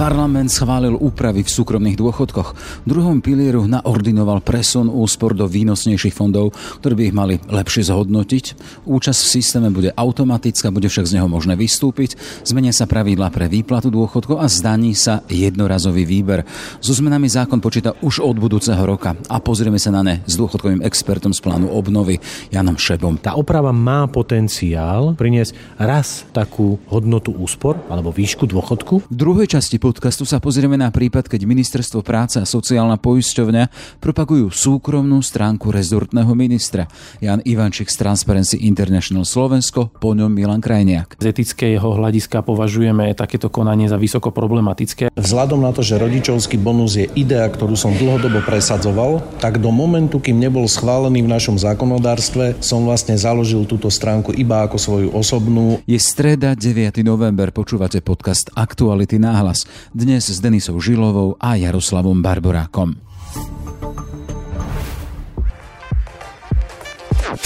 Parlament schválil úpravy v súkromných dôchodkoch. V druhom pilieru naordinoval presun úspor do výnosnejších fondov, ktoré by ich mali lepšie zhodnotiť. Účasť v systéme bude automatická, bude však z neho možné vystúpiť. Zmenia sa pravidla pre výplatu dôchodkov a zdaní sa jednorazový výber. So zmenami zákon počíta už od budúceho roka a pozrieme sa na ne s dôchodkovým expertom z plánu obnovy Janom Šebom. Tá oprava má potenciál priniesť raz takú hodnotu úspor alebo výšku dôchodku. V druhej časti podcastu sa pozrieme na prípad, keď Ministerstvo práce a sociálna poisťovňa propagujú súkromnú stránku rezortného ministra. Jan Ivančík z Transparency International Slovensko, po ňom Milan Krajniak. Z etického hľadiska považujeme takéto konanie za vysoko problematické. Vzhľadom na to, že rodičovský bonus je idea, ktorú som dlhodobo presadzoval, tak do momentu, kým nebol schválený v našom zákonodárstve, som vlastne založil túto stránku iba ako svoju osobnú. Je streda 9. november, počúvate podcast Aktuality náhlas. Dnes s Denisou Žilovou a Jaroslavom Barborákom.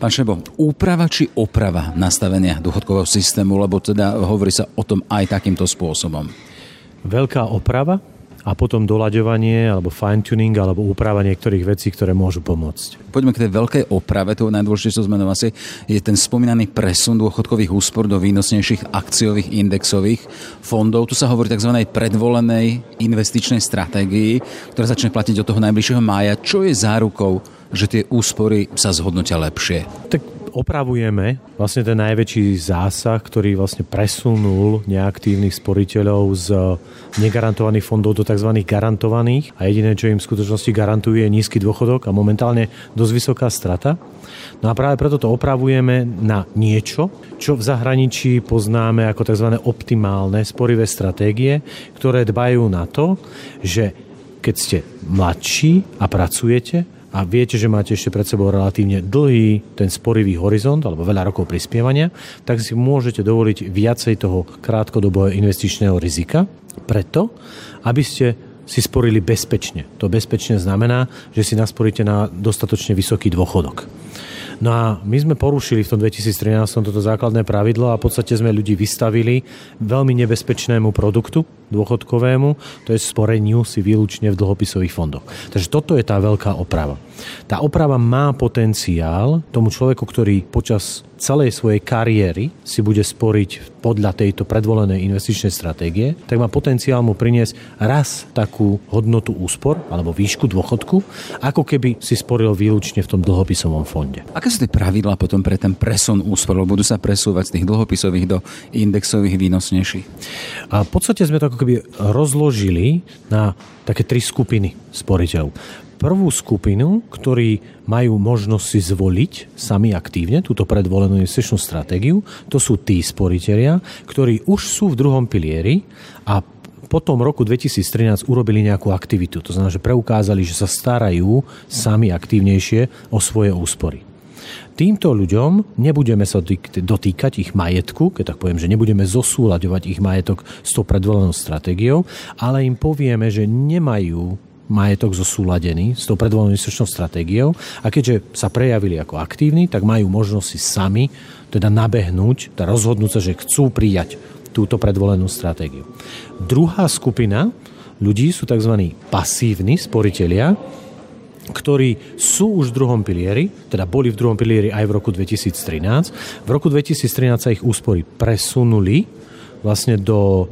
Pán Šebo, úprava či oprava nastavenia dôchodkového systému, lebo teda hovorí sa o tom aj takýmto spôsobom? Veľká oprava a potom doľaďovanie alebo fine-tuning alebo úprava niektorých vecí, ktoré môžu pomôcť. Poďme k tej veľkej oprave. To najdôležitejšou zmenou asi je ten spomínaný presun dôchodkových úspor do výnosnejších akciových indexových fondov. Tu sa hovorí tzv. predvolenej investičnej stratégii, ktorá začne platiť od toho najbližšieho mája. Čo je zárukou že tie úspory sa zhodnotia lepšie? Tak opravujeme vlastne ten najväčší zásah, ktorý vlastne presunul neaktívnych sporiteľov z negarantovaných fondov do tzv. garantovaných a jediné, čo im v skutočnosti garantuje, je nízky dôchodok a momentálne dosť vysoká strata. No a práve preto to opravujeme na niečo, čo v zahraničí poznáme ako tzv. optimálne sporivé stratégie, ktoré dbajú na to, že keď ste mladší a pracujete, a viete, že máte ešte pred sebou relatívne dlhý ten sporivý horizont alebo veľa rokov prispievania, tak si môžete dovoliť viacej toho krátkodobého investičného rizika preto, aby ste si sporili bezpečne. To bezpečne znamená, že si nasporíte na dostatočne vysoký dôchodok. No a my sme porušili v tom 2013 toto základné pravidlo a v podstate sme ľudí vystavili veľmi nebezpečnému produktu dôchodkovému, to je sporeniu si výlučne v dlhopisových fondoch. Takže toto je tá veľká oprava. Tá oprava má potenciál tomu človeku, ktorý počas celej svojej kariéry si bude sporiť podľa tejto predvolenej investičnej stratégie, tak má potenciál mu priniesť raz takú hodnotu úspor alebo výšku dôchodku, ako keby si sporil výlučne v tom dlhopisovom fonde. Aké sú tie pravidlá potom pre ten presun úspor? Budú sa presúvať z tých dlhopisových do indexových výnosnejších? A v podstate sme to ako keby rozložili na také tri skupiny sporiteľov prvú skupinu, ktorí majú možnosť si zvoliť sami aktívne túto predvolenú investičnú stratégiu. To sú tí sporiteľia, ktorí už sú v druhom pilieri a po tom roku 2013 urobili nejakú aktivitu. To znamená, že preukázali, že sa starajú sami aktívnejšie o svoje úspory. Týmto ľuďom nebudeme sa dotýkať ich majetku, keď tak poviem, že nebudeme zosúľaďovať ich majetok s tou predvolenou stratégiou, ale im povieme, že nemajú majetok zosúladený s tou predvolenou investičnou stratégiou a keďže sa prejavili ako aktívni, tak majú možnosť si sami teda nabehnúť, teda rozhodnúť sa, že chcú prijať túto predvolenú stratégiu. Druhá skupina ľudí sú tzv. pasívni sporiteľia, ktorí sú už v druhom pilieri, teda boli v druhom pilieri aj v roku 2013. V roku 2013 sa ich úspory presunuli vlastne do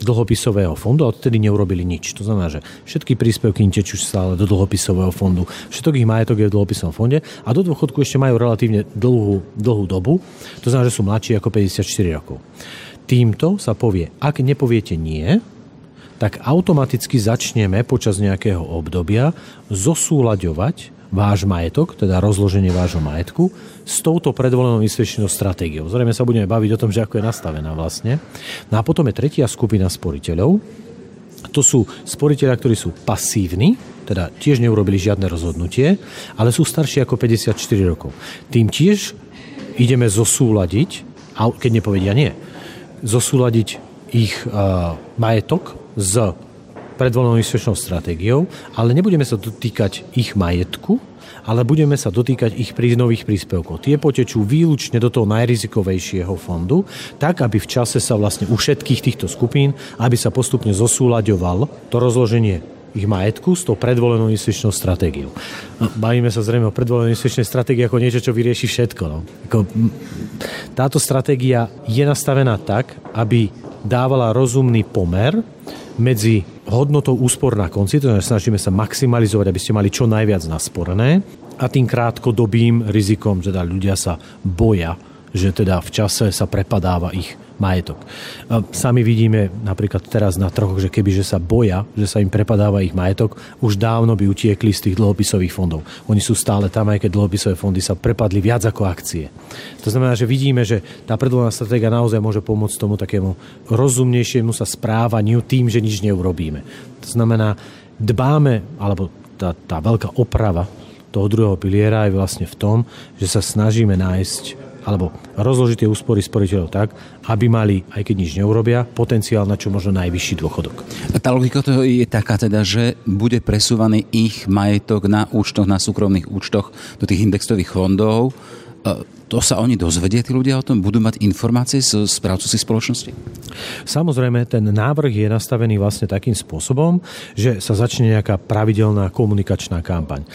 dlhopisového fondu a odtedy neurobili nič. To znamená, že všetky príspevky tečú stále do dlhopisového fondu, všetok ich majetok je v dlhopisovom fonde a do dôchodku ešte majú relatívne dlhú, dlhú dobu, to znamená, že sú mladší ako 54 rokov. Týmto sa povie, ak nepoviete nie, tak automaticky začneme počas nejakého obdobia zosúľaďovať váš majetok, teda rozloženie vášho majetku, s touto predvolenou investičnou stratégiou. Zrejme sa budeme baviť o tom, že ako je nastavená vlastne. No a potom je tretia skupina sporiteľov. To sú sporiteľia, ktorí sú pasívni, teda tiež neurobili žiadne rozhodnutie, ale sú starší ako 54 rokov. Tým tiež ideme zosúľadiť, keď nepovedia nie, zosúľadiť ich uh, majetok s predvolenou investičnou stratégiou, ale nebudeme sa dotýkať ich majetku, ale budeme sa dotýkať ich príznových príspevkov. Tie potečú výlučne do toho najrizikovejšieho fondu, tak aby v čase sa vlastne u všetkých týchto skupín, aby sa postupne zosúľaďoval to rozloženie ich majetku s tou predvolenou investičnou stratégiou. No, bavíme sa zrejme o predvolenej investičnej stratégii ako niečo, čo vyrieši všetko. No. Táto stratégia je nastavená tak, aby dávala rozumný pomer medzi hodnotou úspor na konci, to znamená, snažíme sa maximalizovať, aby ste mali čo najviac nasporené a tým krátkodobým rizikom, že teda ľudia sa boja, že teda v čase sa prepadáva ich majetok. Sami vidíme napríklad teraz na trhoch, že keby že sa boja, že sa im prepadáva ich majetok, už dávno by utiekli z tých dlhopisových fondov. Oni sú stále tam, aj keď dlhopisové fondy sa prepadli viac ako akcie. To znamená, že vidíme, že tá predvolená stratégia naozaj môže pomôcť tomu takému rozumnejšiemu sa správaniu tým, že nič neurobíme. To znamená, dbáme, alebo tá, tá veľká oprava toho druhého piliera je vlastne v tom, že sa snažíme nájsť alebo rozložiť tie úspory sporiteľov tak, aby mali, aj keď nič neurobia, potenciál na čo možno najvyšší dôchodok. A tá logika toho je taká teda, že bude presúvaný ich majetok na účtoch, na súkromných účtoch do tých indexových fondov. To sa oni dozvedia, tí ľudia o tom? Budú mať informácie z správcu si spoločnosti? Samozrejme, ten návrh je nastavený vlastne takým spôsobom, že sa začne nejaká pravidelná komunikačná kampaň.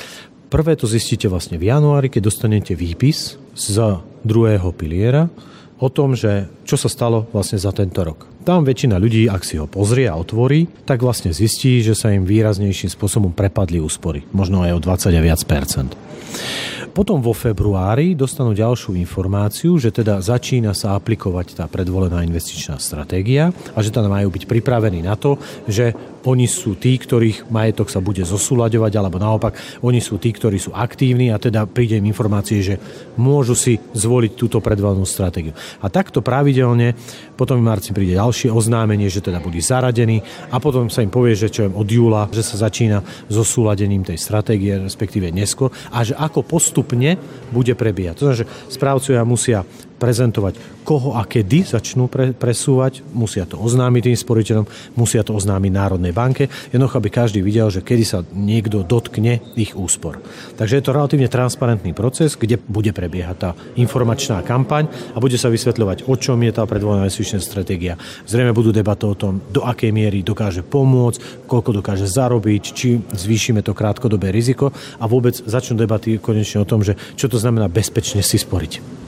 Prvé to zistíte vlastne v januári, keď dostanete výpis z druhého piliera o tom, že čo sa stalo vlastne za tento rok. Tam väčšina ľudí, ak si ho pozrie a otvorí, tak vlastne zistí, že sa im výraznejším spôsobom prepadli úspory. Možno aj o 20 a viac percent. Potom vo februári dostanú ďalšiu informáciu, že teda začína sa aplikovať tá predvolená investičná stratégia a že teda majú byť pripravení na to, že oni sú tí, ktorých majetok sa bude zosúľaďovať, alebo naopak, oni sú tí, ktorí sú aktívni a teda príde im informácie, že môžu si zvoliť túto predvolenú stratégiu. A takto pravidelne potom v marci príde ďalšie oznámenie, že teda budú zaradení a potom sa im povie, že čo od júla, že sa začína so súladením tej stratégie, respektíve neskôr a že ako postupne bude prebiehať. To znamená, že správcovia musia prezentovať, koho a kedy začnú pre, presúvať, musia to oznámiť tým sporiteľom, musia to oznámiť Národnej banke, jednoducho aby každý videl, že kedy sa niekto dotkne ich úspor. Takže je to relatívne transparentný proces, kde bude prebiehať tá informačná kampaň a bude sa vysvetľovať, o čom je tá predvolená investičná stratégia. Zrejme budú debatovať o tom, do akej miery dokáže pomôcť, koľko dokáže zarobiť, či zvýšime to krátkodobé riziko a vôbec začnú debaty konečne o tom, že čo to znamená bezpečne si sporiť.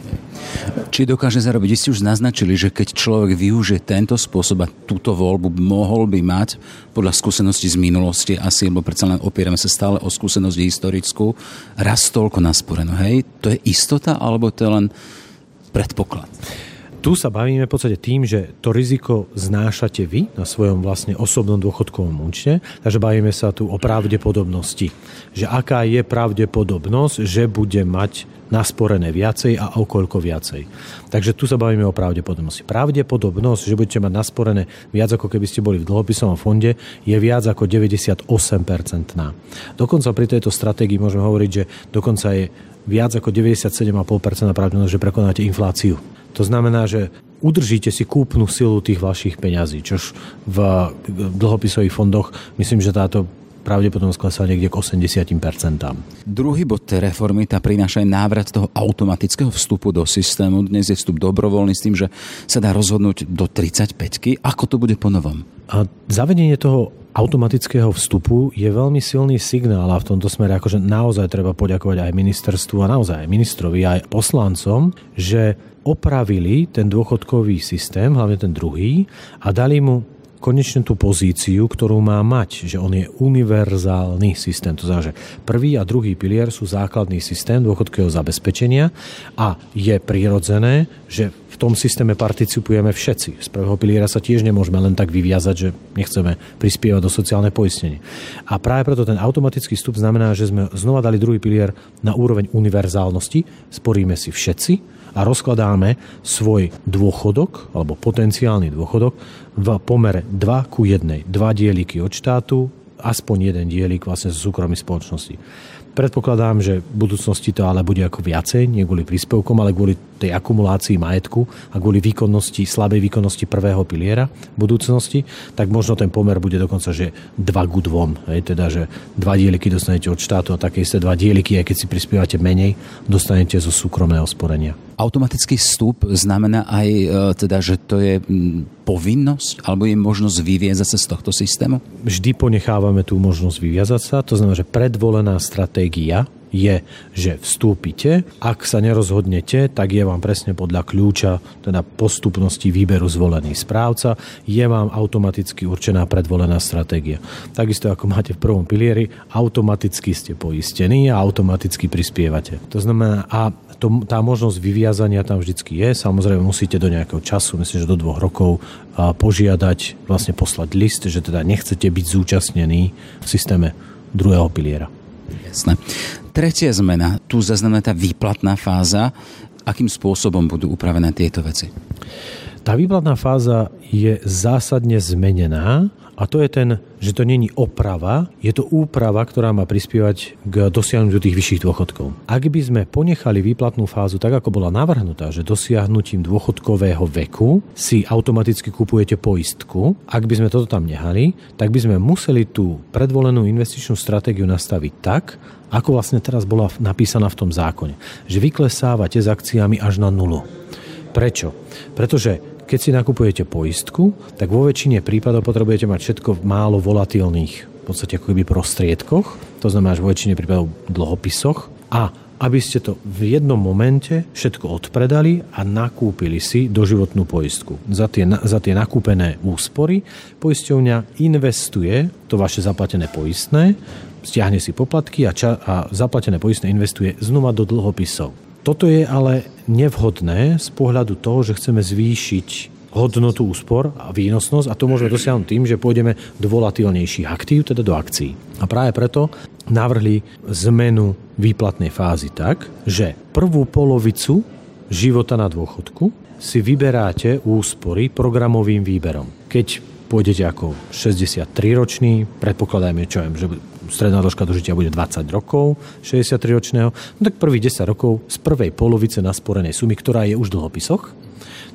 Či dokáže zarobiť? Vy ste už naznačili, že keď človek využije tento spôsob a túto voľbu, mohol by mať podľa skúseností z minulosti asi, lebo predsa len opierame sa stále o skúsenosť historickú, raz toľko nasporeno. Hej, to je istota alebo to je len predpoklad? Tu sa bavíme v podstate tým, že to riziko znášate vy na svojom vlastne osobnom dôchodkovom účte, takže bavíme sa tu o pravdepodobnosti. Že aká je pravdepodobnosť, že bude mať nasporené viacej a okoľko viacej. Takže tu sa bavíme o pravdepodobnosti. Pravdepodobnosť, že budete mať nasporené viac ako keby ste boli v dlhopisovom fonde, je viac ako 98%. Dokonca pri tejto stratégii môžeme hovoriť, že dokonca je viac ako 97,5% pravdepodobnosť, že prekonáte infláciu. To znamená, že udržíte si kúpnu silu tých vašich peňazí, čož v dlhopisových fondoch myslím, že táto pravdepodobnosť klesá niekde k 80%. Druhý bod tej reformy tá prináša aj návrat toho automatického vstupu do systému. Dnes je vstup dobrovoľný s tým, že sa dá rozhodnúť do 35 Ako to bude po novom? A zavedenie toho automatického vstupu je veľmi silný signál a v tomto smere akože naozaj treba poďakovať aj ministerstvu a naozaj aj ministrovi, aj poslancom, že opravili ten dôchodkový systém, hlavne ten druhý, a dali mu konečne tú pozíciu, ktorú má mať, že on je univerzálny systém. To znamená, že prvý a druhý pilier sú základný systém dôchodkového zabezpečenia a je prirodzené, že v tom systéme participujeme všetci. Z prvého piliera sa tiež nemôžeme len tak vyviazať, že nechceme prispievať do sociálnej poistenia. A práve preto ten automatický vstup znamená, že sme znova dali druhý pilier na úroveň univerzálnosti, sporíme si všetci, a rozkladáme svoj dôchodok alebo potenciálny dôchodok v pomere 2 ku 1. Dva dieliky od štátu, aspoň jeden dielik vlastne zo súkromných spoločnosti. Predpokladám, že v budúcnosti to ale bude ako viacej, nie kvôli príspevkom, ale kvôli tej akumulácii majetku a kvôli výkonnosti, slabej výkonnosti prvého piliera v budúcnosti, tak možno ten pomer bude dokonca, že 2 ku 2. Hej, teda, že dva dieliky dostanete od štátu a také isté dva dieliky, aj keď si prispievate menej, dostanete zo súkromného sporenia. Automatický vstup znamená aj, e, teda, že to je povinnosť alebo je možnosť vyviezať sa z tohto systému? Vždy ponechávame tú možnosť vyviazať sa, to znamená, že predvolená stratégia je, že vstúpite. Ak sa nerozhodnete, tak je vám presne podľa kľúča, teda postupnosti výberu zvolený správca, je vám automaticky určená predvolená stratégia. Takisto ako máte v prvom pilieri, automaticky ste poistení a automaticky prispievate. To znamená, a to, tá možnosť vyviazania tam vždycky je. Samozrejme musíte do nejakého času, myslím, že do dvoch rokov požiadať, vlastne poslať list, že teda nechcete byť zúčastnení v systéme druhého piliera. Jasné. Tretia zmena, tu zaznamená tá výplatná fáza. Akým spôsobom budú upravené tieto veci? Tá výplatná fáza je zásadne zmenená a to je ten, že to není oprava, je to úprava, ktorá má prispievať k dosiahnutiu tých vyšších dôchodkov. Ak by sme ponechali výplatnú fázu tak, ako bola navrhnutá, že dosiahnutím dôchodkového veku si automaticky kupujete poistku, ak by sme toto tam nehali, tak by sme museli tú predvolenú investičnú stratégiu nastaviť tak, ako vlastne teraz bola napísaná v tom zákone. Že vyklesávate s akciami až na nulu. Prečo? Pretože keď si nakupujete poistku, tak vo väčšine prípadov potrebujete mať všetko v málo volatilných v podstate ako keby prostriedkoch, to znamená, že vo väčšine prípadov dlhopisoch a aby ste to v jednom momente všetko odpredali a nakúpili si doživotnú poistku. Za tie, za tie nakúpené úspory poisťovňa investuje to vaše zaplatené poistné, stiahne si poplatky a, ča, a zaplatené poistné investuje znova do dlhopisov. Toto je ale nevhodné z pohľadu toho, že chceme zvýšiť hodnotu úspor a výnosnosť a to môžeme dosiahnuť tým, že pôjdeme do volatilnejších aktív, teda do akcií. A práve preto navrhli zmenu výplatnej fázy tak, že prvú polovicu života na dôchodku si vyberáte úspory programovým výberom. Keď pôjdete ako 63-ročný, predpokladajme, čo viem, že stredná dĺžka dožitia bude 20 rokov 63-ročného, no tak prvých 10 rokov z prvej polovice nasporenej sumy, ktorá je už v dlhopisoch,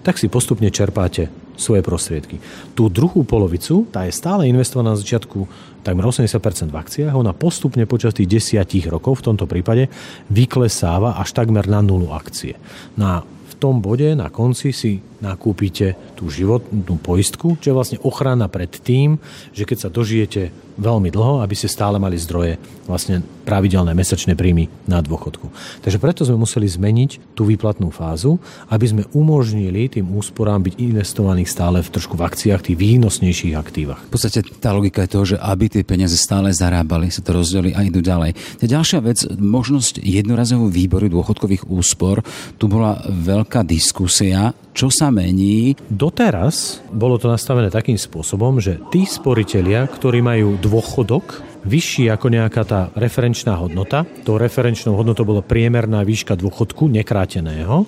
tak si postupne čerpáte svoje prostriedky. Tú druhú polovicu, tá je stále investovaná na začiatku takmer 80% v akciách, ona postupne počas tých 10 rokov v tomto prípade vyklesáva až takmer na nulu akcie. Na v tom bode na konci si nakúpite tú životnú poistku, čo je vlastne ochrana pred tým, že keď sa dožijete veľmi dlho, aby ste stále mali zdroje, vlastne pravidelné mesačné príjmy na dôchodku. Takže preto sme museli zmeniť tú výplatnú fázu, aby sme umožnili tým úsporám byť investovaných stále v trošku v akciách, tých výnosnejších aktívach. V podstate tá logika je toho, že aby tie peniaze stále zarábali, sa to rozdeli a idú ďalej. Tá ďalšia vec, možnosť jednorazového výboru dôchodkových úspor, tu bola veľká diskusia, čo sa mení? Doteraz bolo to nastavené takým spôsobom, že tí sporiteľia, ktorí majú dôchodok vyšší ako nejaká tá referenčná hodnota. To referenčnou hodnotou bola priemerná výška dôchodku nekráteného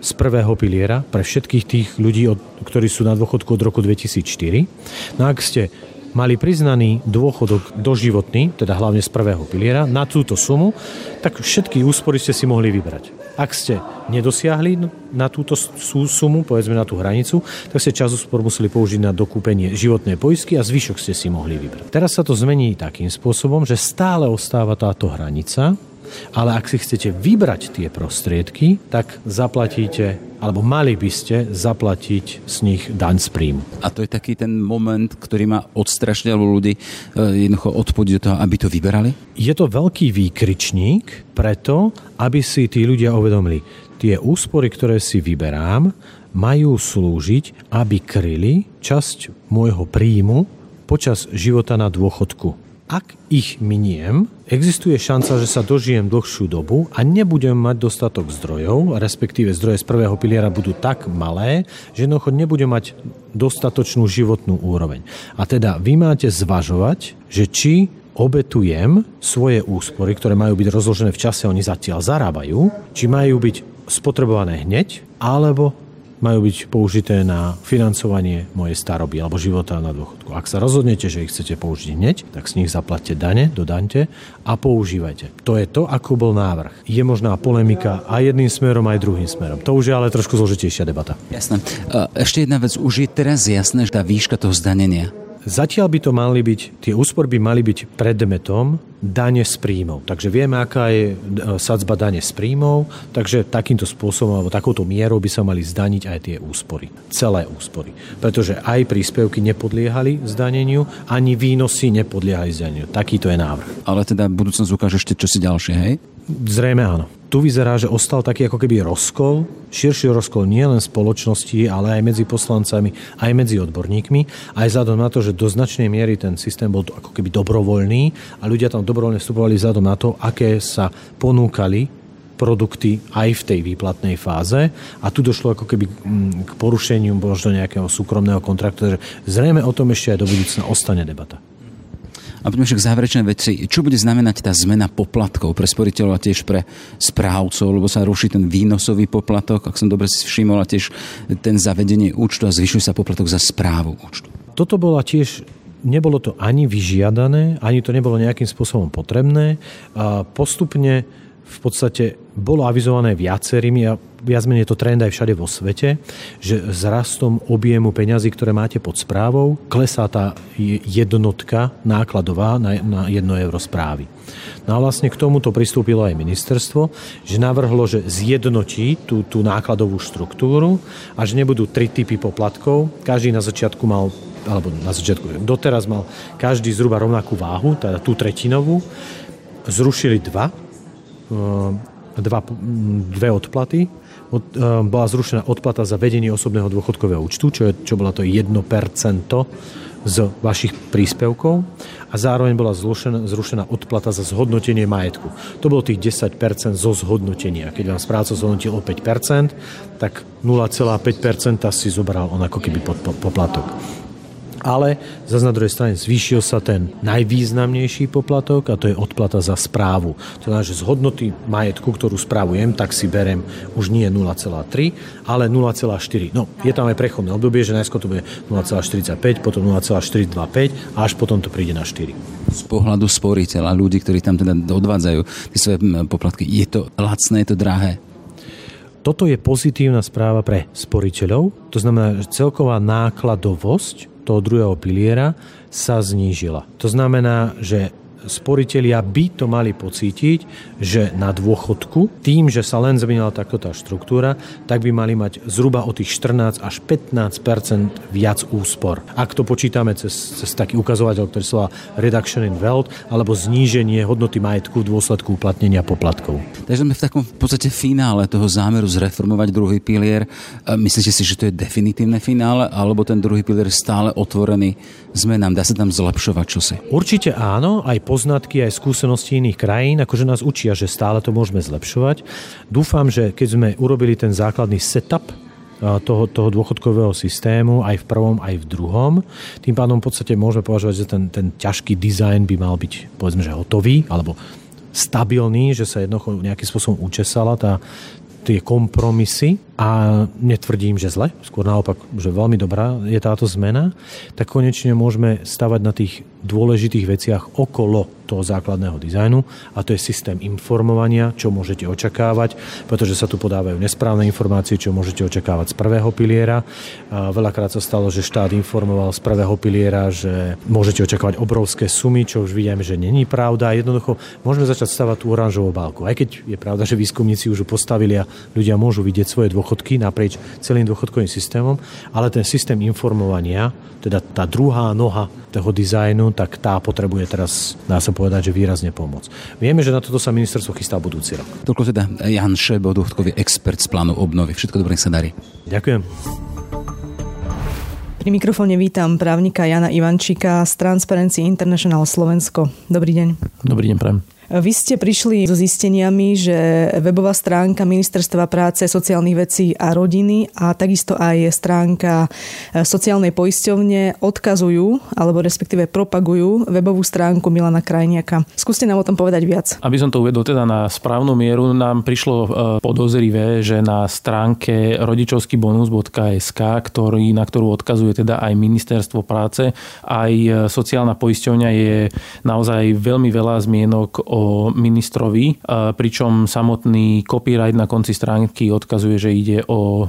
z prvého piliera pre všetkých tých ľudí, ktorí sú na dôchodku od roku 2004. No ak ste mali priznaný dôchodok doživotný, teda hlavne z prvého piliera, na túto sumu, tak všetky úspory ste si mohli vybrať. Ak ste nedosiahli na túto sumu, povedzme na tú hranicu, tak ste čas úspor museli použiť na dokúpenie životnej poistky a zvyšok ste si mohli vybrať. Teraz sa to zmení takým spôsobom, že stále ostáva táto hranica, ale ak si chcete vybrať tie prostriedky, tak zaplatíte, alebo mali by ste zaplatiť z nich daň z príjmu. A to je taký ten moment, ktorý má odstrašne alebo ľudí e, jednoducho odpodiť do toho, aby to vyberali? Je to veľký výkričník preto, aby si tí ľudia uvedomili, tie úspory, ktoré si vyberám, majú slúžiť, aby kryli časť môjho príjmu počas života na dôchodku. Ak ich miniem, existuje šanca, že sa dožijem dlhšiu dobu a nebudem mať dostatok zdrojov, respektíve zdroje z prvého piliera budú tak malé, že jednoducho nebudem mať dostatočnú životnú úroveň. A teda vy máte zvažovať, že či obetujem svoje úspory, ktoré majú byť rozložené v čase, oni zatiaľ zarábajú, či majú byť spotrebované hneď, alebo majú byť použité na financovanie mojej staroby alebo života na dôchodku. Ak sa rozhodnete, že ich chcete použiť hneď, tak z nich zaplatte dane, dodaňte a používajte. To je to, ako bol návrh. Je možná polemika aj jedným smerom, aj druhým smerom. To už je ale trošku zložitejšia debata. Jasné. Ešte jedna vec. Už je teraz jasné, že tá výška toho zdanenia Zatiaľ by to mali byť, tie úspory by mali byť predmetom dane z príjmov. Takže vieme, aká je e, sadzba dane z príjmov, takže takýmto spôsobom alebo takouto mierou by sa mali zdaniť aj tie úspory. Celé úspory. Pretože aj príspevky nepodliehali zdaneniu, ani výnosy nepodliehali zdaneniu. Takýto je návrh. Ale teda budúcnosť ukáže ešte čosi ďalšie, hej? Zrejme áno. Tu vyzerá, že ostal taký ako keby rozkol, širší rozkol nie len spoločnosti, ale aj medzi poslancami, aj medzi odborníkmi. Aj vzhľadom na to, že do značnej miery ten systém bol ako keby dobrovoľný a ľudia tam dobrovoľne vstupovali vzhľadom na to, aké sa ponúkali produkty aj v tej výplatnej fáze a tu došlo ako keby mm, k porušeniu možno nejakého súkromného kontraktu, že zrejme o tom ešte aj do budúcna ostane debata. A poďme však záverečné veci. Čo bude znamenať tá zmena poplatkov pre sporiteľov a tiež pre správcov, lebo sa ruší ten výnosový poplatok, ak som dobre si všimol, a tiež ten zavedenie účtu a zvyšuje sa poplatok za správu účtu. Toto bola tiež nebolo to ani vyžiadané, ani to nebolo nejakým spôsobom potrebné. A postupne v podstate bolo avizované viacerými a viac menej to trend aj všade vo svete, že s rastom objemu peňazí, ktoré máte pod správou, klesá tá jednotka nákladová na, 1 euro správy. No a vlastne k tomuto pristúpilo aj ministerstvo, že navrhlo, že zjednotí tú, tú nákladovú štruktúru a že nebudú tri typy poplatkov. Každý na začiatku mal alebo na začiatku, doteraz mal každý zhruba rovnakú váhu, teda tú tretinovú. Zrušili dva, dva dve odplaty od, uh, bola zrušená odplata za vedenie osobného dôchodkového účtu, čo, je, čo bola to 1% z vašich príspevkov a zároveň bola zrušená, zrušená odplata za zhodnotenie majetku. To bolo tých 10% zo zhodnotenia. Keď vám správca zhodnotil o 5%, tak 0,5% si zobral on ako keby poplatok ale zase na druhej strane zvýšil sa ten najvýznamnejší poplatok a to je odplata za správu. To znamená, že z hodnoty majetku, ktorú správujem, tak si berem už nie 0,3, ale 0,4. No, je tam aj prechodné obdobie, že najskôr to bude 0,45, potom 0,425 a až potom to príde na 4. Z pohľadu sporiteľa, ľudí, ktorí tam teda odvádzajú tie svoje poplatky, je to lacné, je to drahé? Toto je pozitívna správa pre sporiteľov, to znamená, že celková nákladovosť toho druhého piliera sa znížila. To znamená, že sporiteľia by to mali pocítiť, že na dôchodku, tým, že sa len zmenila takto tá štruktúra, tak by mali mať zhruba o tých 14 až 15% viac úspor. Ak to počítame cez, cez taký ukazovateľ, ktorý sa volá Reduction in Wealth, alebo zníženie hodnoty majetku v dôsledku uplatnenia poplatkov. Takže sme v takom v podstate finále toho zámeru zreformovať druhý pilier. Myslíte si, že to je definitívne finále, alebo ten druhý pilier stále otvorený zmenám? Dá sa tam zlepšovať čosi? Určite áno, aj poznatky, aj skúsenosti iných krajín, akože nás učia, že stále to môžeme zlepšovať. Dúfam, že keď sme urobili ten základný setup toho, toho dôchodkového systému aj v prvom, aj v druhom. Tým pádom v podstate môžeme považovať, že ten, ten ťažký dizajn by mal byť povedzme, že hotový alebo stabilný, že sa jednoducho nejakým spôsobom učesala tá, tie kompromisy a netvrdím, že zle, skôr naopak, že veľmi dobrá je táto zmena, tak konečne môžeme stavať na tých dôležitých veciach okolo toho základného dizajnu a to je systém informovania, čo môžete očakávať, pretože sa tu podávajú nesprávne informácie, čo môžete očakávať z prvého piliera. Veľakrát sa stalo, že štát informoval z prvého piliera, že môžete očakávať obrovské sumy, čo už vidíme, že není pravda. Jednoducho môžeme začať stavať tú oranžovú bálku. Aj keď je pravda, že výskumníci už postavili a ľudia môžu vidieť svoje dôchodky naprieč celým dôchodkovým systémom, ale ten systém informovania, teda tá druhá noha toho dizajnu, tak tá potrebuje teraz, dá sa povedať, že výrazne pomôcť. Vieme, že na toto sa ministerstvo chystá budúci rok. Toľko teda Jan Šebo, dôchodkový expert z plánu obnovy. Všetko dobré, sa darí. Ďakujem. Pri mikrofóne vítam právnika Jana Ivančíka z Transparency International Slovensko. Dobrý deň. Dobrý deň, prajem. Vy ste prišli so zisteniami, že webová stránka Ministerstva práce, sociálnych vecí a rodiny a takisto aj stránka e, sociálnej poisťovne odkazujú, alebo respektíve propagujú webovú stránku Milana Krajniaka. Skúste nám o tom povedať viac. Aby som to uvedol teda na správnu mieru, nám prišlo e, podozrivé, že na stránke rodičovskybonus.sk, ktorý, na ktorú odkazuje teda aj Ministerstvo práce, aj e, sociálna poisťovňa je naozaj veľmi veľa zmienok o ministrovi, pričom samotný copyright na konci stránky odkazuje, že ide o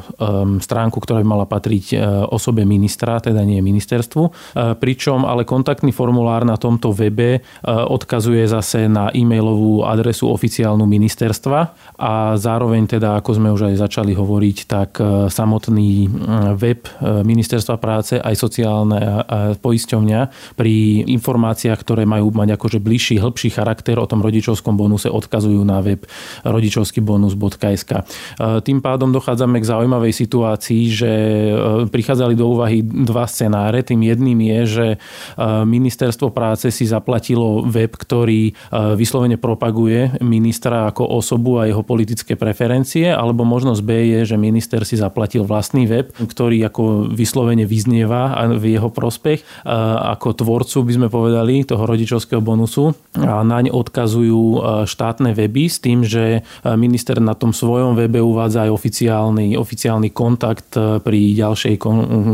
stránku, ktorá by mala patriť e, osobe ministra, teda nie ministerstvu. E, pričom ale kontaktný formulár na tomto webe e, odkazuje zase na e-mailovú adresu oficiálnu ministerstva a zároveň teda, ako sme už aj začali hovoriť, tak samotný web ministerstva práce aj sociálne poisťovňa pri informáciách, ktoré majú mať akože bližší, hĺbší charakter o tom rodičovskom bonuse odkazujú na web rodičovskybonus.sk. E, tým pádom dochádzame k zaujímavej situácii, že e, prichádzali do úvahy dva scenáre. Tým jedným je, že e, ministerstvo práce si zaplatilo web, ktorý vyslovene propaguje ministra ako osobu a jeho politické preferencie, alebo možnosť B je, že minister si zaplatil vlastný web, ktorý ako vyslovene vyznieva v jeho prospech, ako tvorcu by sme povedali toho rodičovského bonusu a naň odkaz odkazujú e, štátne weby s tým, že e, minister na tom svojom webe uvádza aj oficiálny, oficiálny kontakt e, pri ďalšej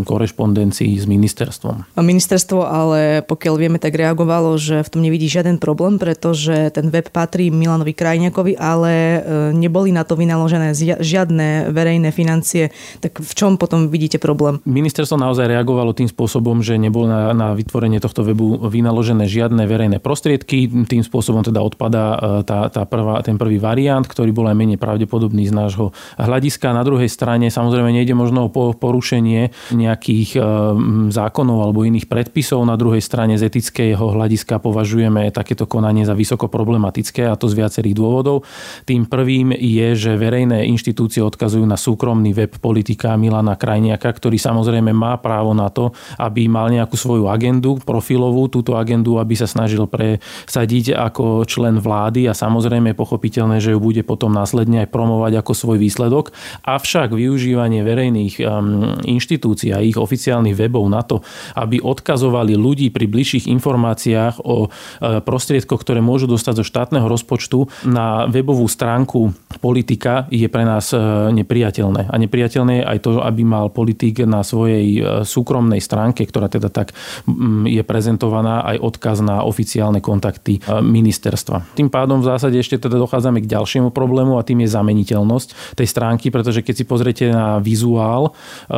korešpondencii s ministerstvom. Ministerstvo ale pokiaľ vieme, tak reagovalo, že v tom nevidí žiaden problém, pretože ten web patrí Milanovi Krajniakovi, ale neboli na to vynaložené žiadne verejné financie. Tak v čom potom vidíte problém? Ministerstvo naozaj reagovalo tým spôsobom, že nebolo na, na vytvorenie tohto webu vynaložené žiadne verejné prostriedky. Tým spôsobom teda odpadá e, tá, tá prvá, ten prvý variant, ktorý bol aj menej pravdepodobný z nášho hľadiska. Na druhej strane samozrejme nejde možno o porušenie nejakých e, zákonov alebo iných predpisov. Na druhej strane z etického hľadiska považujeme takéto konanie za vysoko problematické a to z viacerých dôvodov. Tým prvým je, že verejné inštitúcie odkazujú na súkromný web politika Milana Krajniaka, ktorý samozrejme má právo na to, aby mal nejakú svoju agendu profilovú, túto agendu, aby sa snažil presadiť ako člen vlády a samozrejme je pochopiteľné, že ju bude potom následne aj promovať ako svoj výsledok. Avšak využívanie verejných um, inštitúcií a ich oficiálnych webov na to, aby odkazovali ľudí pri bližších informáciách o uh, prostriedkoch, ktoré môžu dostať zo štátneho rozpočtu na webovú stránku politika, je pre nás uh, nepriateľné. A nepriateľné je aj to, aby mal politik na svojej uh, súkromnej stránke, ktorá teda tak je prezentovaná, aj odkaz na oficiálne kontakty ministerstva ministerstva. Tým pádom v zásade ešte teda dochádzame k ďalšiemu problému a tým je zameniteľnosť tej stránky, pretože keď si pozriete na vizuál eh,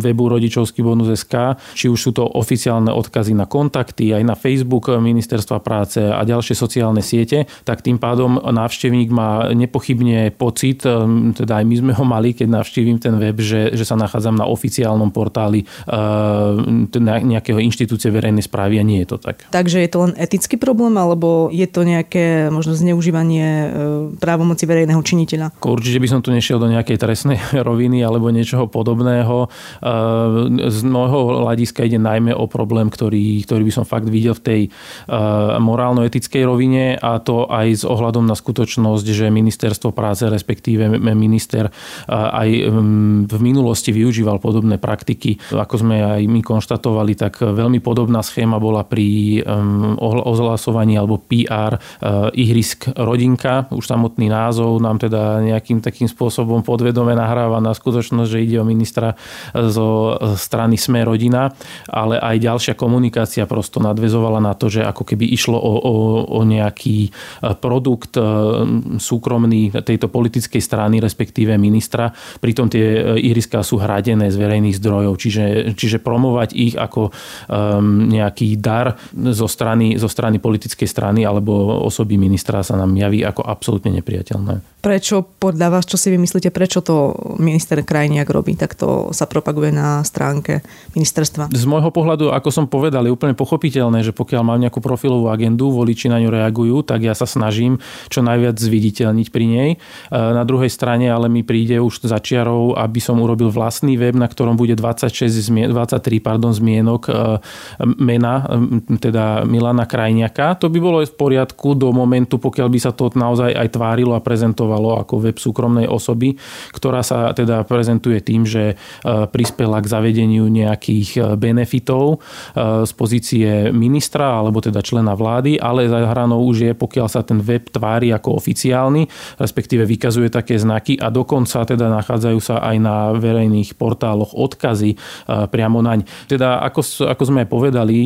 webu rodičovský bonus.sk, či už sú to oficiálne odkazy na kontakty, aj na Facebook ministerstva práce a ďalšie sociálne siete, tak tým pádom návštevník má nepochybne pocit, eh, teda aj my sme ho mali, keď navštívim ten web, že, že sa nachádzam na oficiálnom portáli eh, nejakého inštitúcie verejnej správy a nie je to tak. Takže je to len etický problém, alebo je to nejaké možno zneužívanie e, právomoci verejného činiteľa? Určite by som tu nešiel do nejakej trestnej roviny alebo niečoho podobného. E, z môjho hľadiska ide najmä o problém, ktorý, ktorý by som fakt videl v tej e, morálno-etickej rovine a to aj s ohľadom na skutočnosť, že ministerstvo práce, respektíve minister aj v minulosti využíval podobné praktiky. Ako sme aj my konštatovali, tak veľmi podobná schéma bola pri ohlasovaní alebo PR ihrisk rodinka. Už samotný názov nám teda nejakým takým spôsobom podvedome nahráva na skutočnosť, že ide o ministra zo strany Sme rodina, ale aj ďalšia komunikácia prosto nadvezovala na to, že ako keby išlo o, o, o nejaký eh, produkt eh, súkromný tejto politickej strany, respektíve ministra. Pritom tie ihriská sú hradené z verejných zdrojov, čiže, čiže promovať ich ako um, nejaký dar zo strany, zo strany politickej strany alebo osoby ministra sa nám javí ako absolútne nepriateľné. Prečo podľa vás, čo si vymyslíte, prečo to minister Krajniak robí? Tak to sa propaguje na stránke ministerstva. Z môjho pohľadu, ako som povedal, je úplne pochopiteľné, že pokiaľ mám nejakú profilovú agendu, voliči na ňu reagujú, tak ja sa snažím čo najviac zviditeľniť pri nej. E, na druhej strane ale mi príde už za čiarou, aby som urobil vlastný web, na ktorom bude 26, 23 pardon, zmienok e, mena, teda Milana Krajniaka. To by bolo v poriadku do momentu, pokiaľ by sa to naozaj aj tvárilo a prezentovalo ako web súkromnej osoby, ktorá sa teda prezentuje tým, že e, prispela k zavedeniu nejakých benefitov z pozície ministra alebo teda člena vlády, ale za hranou už je, pokiaľ sa ten web tvári ako oficiálny, respektíve vykazuje také znaky a dokonca teda nachádzajú sa aj na verejných portáloch odkazy e, priamo naň. Teda ako, ako sme aj povedali,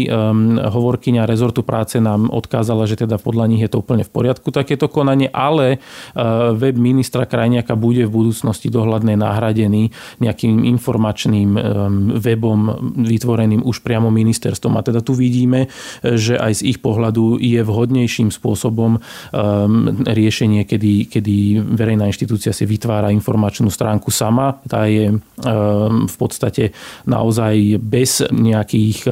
hovorkyňa rezortu práce nám odkázala, že teda podľa nich je to úplne v poriadku takéto konanie, ale uh, web ministra Krajniaka bude v budúcnosti dohľadne nahradený nejakým informačným um, webom vytvoreným už priamo ministerstvom. A teda tu vidíme, že aj z ich pohľadu je vhodnejším spôsobom riešenie, kedy, kedy verejná inštitúcia si vytvára informačnú stránku sama. Tá je v podstate naozaj bez nejakých e,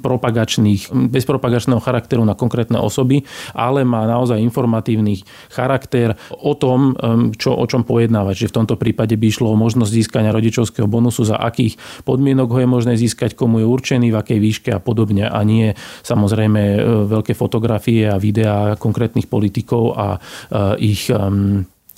propagačných, bez propagačného charakteru na konkrétne osoby, ale má naozaj informatívny charakter o tom, čo, o čom pojednávať. Že v tomto prípade by išlo o možnosť získania rodičovského bonusu, za akých podmienok ho je možné získať, komu je určený, v akej výške a podobne. A nie samozrejme e, veľké fotografie a videá konkrétnych politikov a e, ich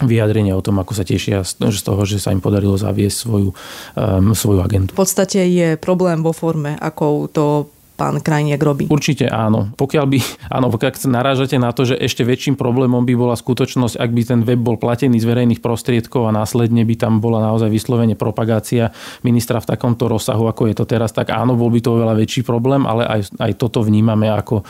vyjadrenia o tom, ako sa tešia z toho, že sa im podarilo zaviesť svoju, um, svoju agentu. V podstate je problém vo forme, ako to pán Krajniak robí. Určite áno. Pokiaľ by, áno, pokiaľ narážate na to, že ešte väčším problémom by bola skutočnosť, ak by ten web bol platený z verejných prostriedkov a následne by tam bola naozaj vyslovene propagácia ministra v takomto rozsahu, ako je to teraz, tak áno, bol by to oveľa väčší problém, ale aj, aj toto vnímame ako e,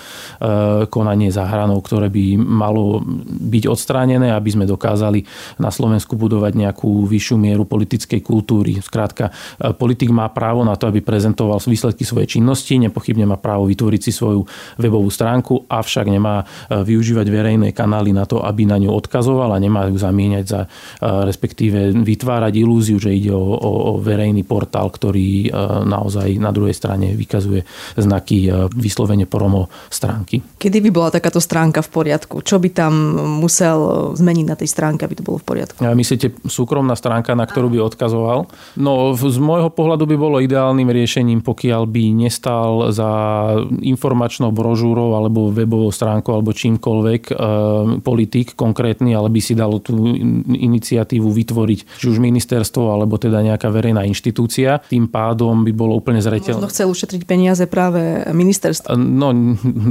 konanie za hranou, ktoré by malo byť odstránené, aby sme dokázali na Slovensku budovať nejakú vyššiu mieru politickej kultúry. Skrátka, e, politik má právo na to, aby prezentoval výsledky svojej činnosti, nepochybne nepochybne má právo vytvoriť si svoju webovú stránku, avšak nemá e, využívať verejné kanály na to, aby na ňu odkazoval a nemá ju zamieňať za e, respektíve vytvárať ilúziu, že ide o, o, o verejný portál, ktorý e, naozaj na druhej strane vykazuje znaky vyslovene promo stránky. Kedy by bola takáto stránka v poriadku? Čo by tam musel zmeniť na tej stránke, aby to bolo v poriadku? Myslíte súkromná stránka, na ktorú by odkazoval? No z môjho pohľadu by bolo ideálnym riešením, pokiaľ by nestal za informačnou brožúrou alebo webovou stránkou alebo čímkoľvek e, politik konkrétny, ale by si dalo tú iniciatívu vytvoriť či už ministerstvo alebo teda nejaká verejná inštitúcia. Tým pádom by bolo úplne zreteľné. Možno chcel ušetriť peniaze práve ministerstvo. No,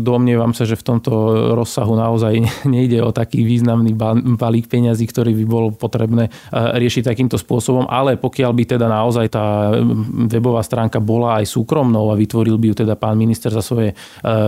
domnievam sa, že v tomto rozsahu naozaj nejde o taký významný balík peňazí, ktorý by bolo potrebné e, riešiť takýmto spôsobom, ale pokiaľ by teda naozaj tá webová stránka bola aj súkromnou a vytvoril by ju teda pán minister za svoje e,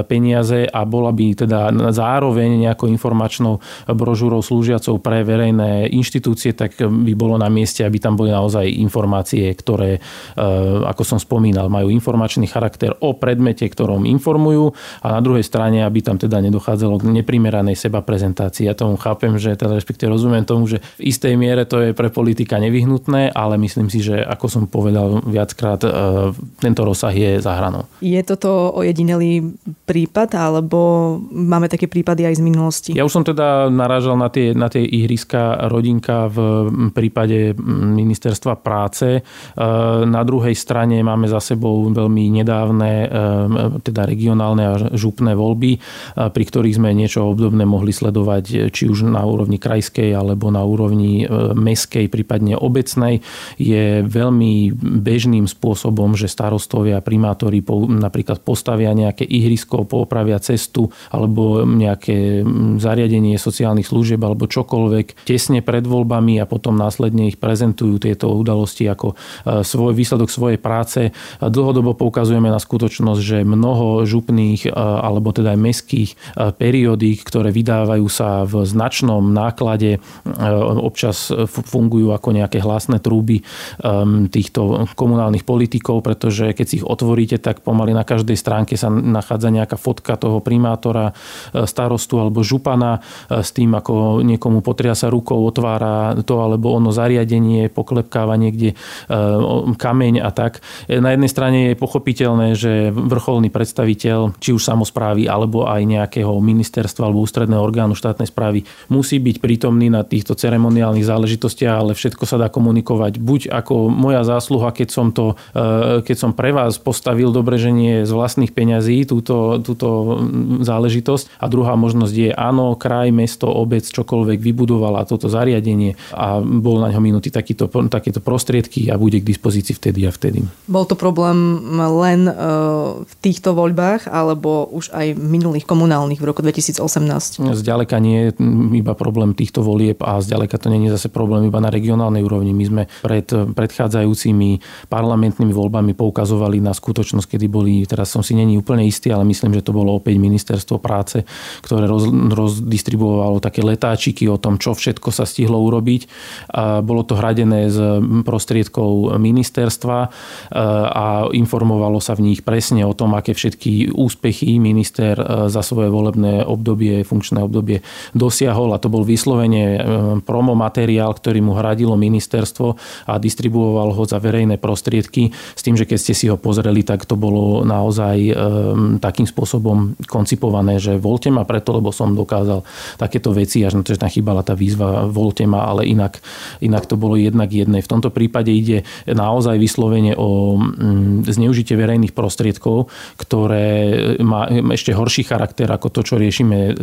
peniaze a bola by teda zároveň nejakou informačnou brožúrou slúžiacou pre verejné inštitúcie, tak by bolo na mieste, aby tam boli naozaj informácie, ktoré, e, ako som spomínal, majú informačný charakter o predmete, ktorom informujú a na druhej strane, aby tam teda nedochádzalo k neprimeranej seba prezentácii. Ja tomu chápem, že teda respektíve rozumiem tomu, že v istej miere to je pre politika nevyhnutné, ale myslím si, že ako som povedal viackrát, e, tento rozsah je za hranou. Je toto to ojedinelý prípad, alebo máme také prípady aj z minulosti? Ja už som teda narážal na tie, na tie ihriska rodinka v prípade ministerstva práce. E, na druhej strane máme za sebou veľmi nedávne, e, teda regionálne a župné voľby, e, pri ktorých sme niečo obdobné mohli sledovať či už na úrovni krajskej alebo na úrovni meskej, prípadne obecnej. Je veľmi bežným spôsobom, že starostovia, primátori napríklad postavia nejaké ihrisko, popravia cestu alebo nejaké zariadenie sociálnych služieb alebo čokoľvek tesne pred voľbami a potom následne ich prezentujú tieto udalosti ako e, svoj výsledok svojej práce. Dlhodobo poukazujeme na skutočnosť, že mnoho župných e, alebo teda aj mestských e, periódik, ktoré vydávajú sa v značnom náklade, občas fungujú ako nejaké hlasné trúby týchto komunálnych politikov, pretože keď si ich otvoríte, tak pomaly na každom každej stránke sa nachádza nejaká fotka toho primátora, starostu alebo župana s tým, ako niekomu potriasa rukou, otvára to alebo ono zariadenie, poklepkáva niekde kameň a tak. Na jednej strane je pochopiteľné, že vrcholný predstaviteľ, či už samozprávy alebo aj nejakého ministerstva alebo ústredného orgánu štátnej správy musí byť prítomný na týchto ceremoniálnych záležitostiach, ale všetko sa dá komunikovať buď ako moja zásluha, keď som to, e, keď som pre vás postavil dobre, z vlastných peňazí túto, túto záležitosť a druhá možnosť je áno, kraj, mesto, obec, čokoľvek vybudovala toto zariadenie a bol na ňo minutý takýto, takéto prostriedky a bude k dispozícii vtedy a vtedy. Bol to problém len e, v týchto voľbách alebo už aj minulých komunálnych v roku 2018? Zďaleka nie je iba problém týchto volieb a zďaleka to nie je zase problém iba na regionálnej úrovni. My sme pred predchádzajúcimi parlamentnými voľbami poukazovali na skutočnosť, kedy boli, teraz som si není úplne istý, ale myslím, že to bolo opäť ministerstvo práce, ktoré roz, rozdistribuovalo také letáčiky o tom, čo všetko sa stihlo urobiť. A bolo to hradené z prostriedkov ministerstva a informovalo sa v nich presne o tom, aké všetky úspechy minister za svoje volebné obdobie, funkčné obdobie dosiahol a to bol vyslovene e, promo materiál, ktorý mu hradilo ministerstvo a distribuoval ho za verejné prostriedky s tým, že keď ste si ho pozreli, tak to bolo naozaj e, takým spôsobom koncipované, že volte ma preto, lebo som dokázal takéto veci, až na to, že tam chýbala tá výzva volte ma, ale inak, inak to bolo jednak jedné. V tomto prípade ide naozaj vyslovene o zneužitie verejných prostriedkov, ktoré má ešte horší charakter ako to, čo riešime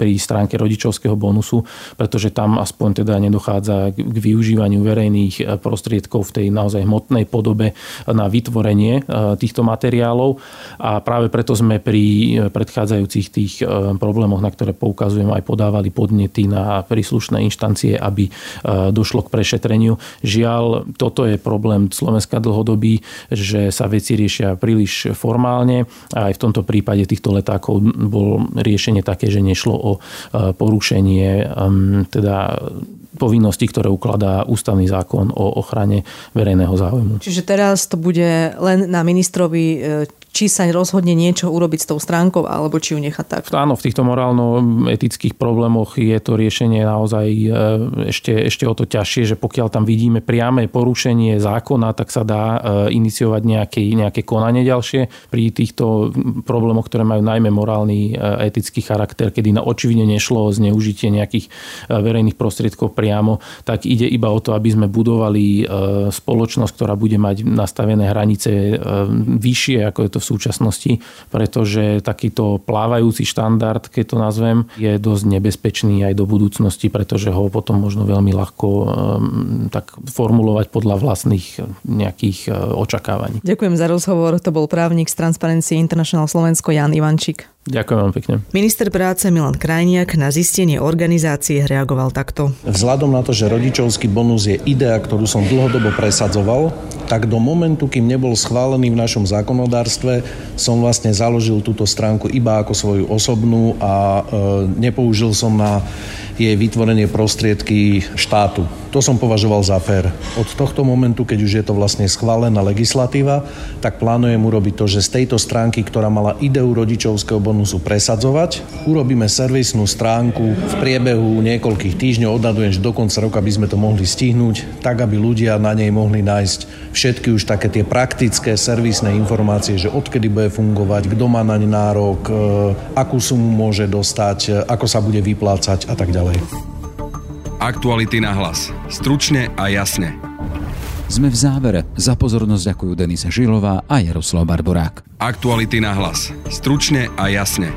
pri stránke rodičovského bonusu, pretože tam aspoň teda nedochádza k využívaniu verejných eh, prostriedkov v tej naozaj hmotnej podobe na vytvorenie týchto materiálov a práve preto sme pri eh, predchádzajúcich tých problémoch, na ktoré poukazujem, aj podávali podnety na príslušné inštancie, aby došlo k prešetreniu. Žiaľ, toto je problém Slovenska dlhodobý, že sa veci riešia príliš formálne a aj v tomto prípade týchto letákov bol riešenie také, že nešlo o porušenie teda povinnosti, ktoré ukladá ústavný zákon o ochrane verejného záujmu. Čiže teraz to bude len na ministrovi či sa rozhodne niečo urobiť s tou stránkou, alebo či ju nechať tak. Áno, v týchto morálno-etických problémoch je to riešenie naozaj e, ešte, ešte o to ťažšie, že pokiaľ tam vidíme priame porušenie zákona, tak sa dá e, iniciovať nejaké, nejaké konanie ďalšie. Pri týchto problémoch, ktoré majú najmä morálny e, etický charakter, kedy na očividne nešlo o zneužitie nejakých verejných prostriedkov priamo, tak ide iba o to, aby sme budovali spoločnosť, ktorá bude mať nastavené hranice vyššie, ako je to v súčasnosti, pretože takýto plávajúci štandard, keď to nazvem, je dosť nebezpečný aj do budúcnosti, pretože ho potom možno veľmi ľahko um, tak formulovať podľa vlastných nejakých uh, očakávaní. Ďakujem za rozhovor. To bol právnik z Transparency International Slovensko Jan Ivančík. Ďakujem vám pekne. Minister práce Milan Krajniak na zistenie organizácie reagoval takto. Vzhľadom na to, že rodičovský bonus je idea, ktorú som dlhodobo presadzoval, tak do momentu, kým nebol schválený v našom zákonodárstve, som vlastne založil túto stránku iba ako svoju osobnú a e, nepoužil som na jej vytvorenie prostriedky štátu. To som považoval za fér. Od tohto momentu, keď už je to vlastne schválená legislatíva, tak plánujem urobiť to, že z tejto stránky, ktorá mala ideu rodičovského bonusu presadzovať, urobíme servisnú stránku v priebehu niekoľkých týždňov, odhadujem, že do konca roka by sme to mohli stihnúť, tak aby ľudia na nej mohli nájsť všetky už také tie praktické servisné informácie, že odkedy bude fungovať, kto má naň nárok, e, akú sumu môže dostať, e, ako sa bude vyplácať a tak ďalej ďalej. Aktuality na hlas. Stručne a jasne. Sme v závere. Za pozornosť ďakujú Denisa Žilová a Jaroslav Barborák. Aktuality na hlas. Stručne a jasne.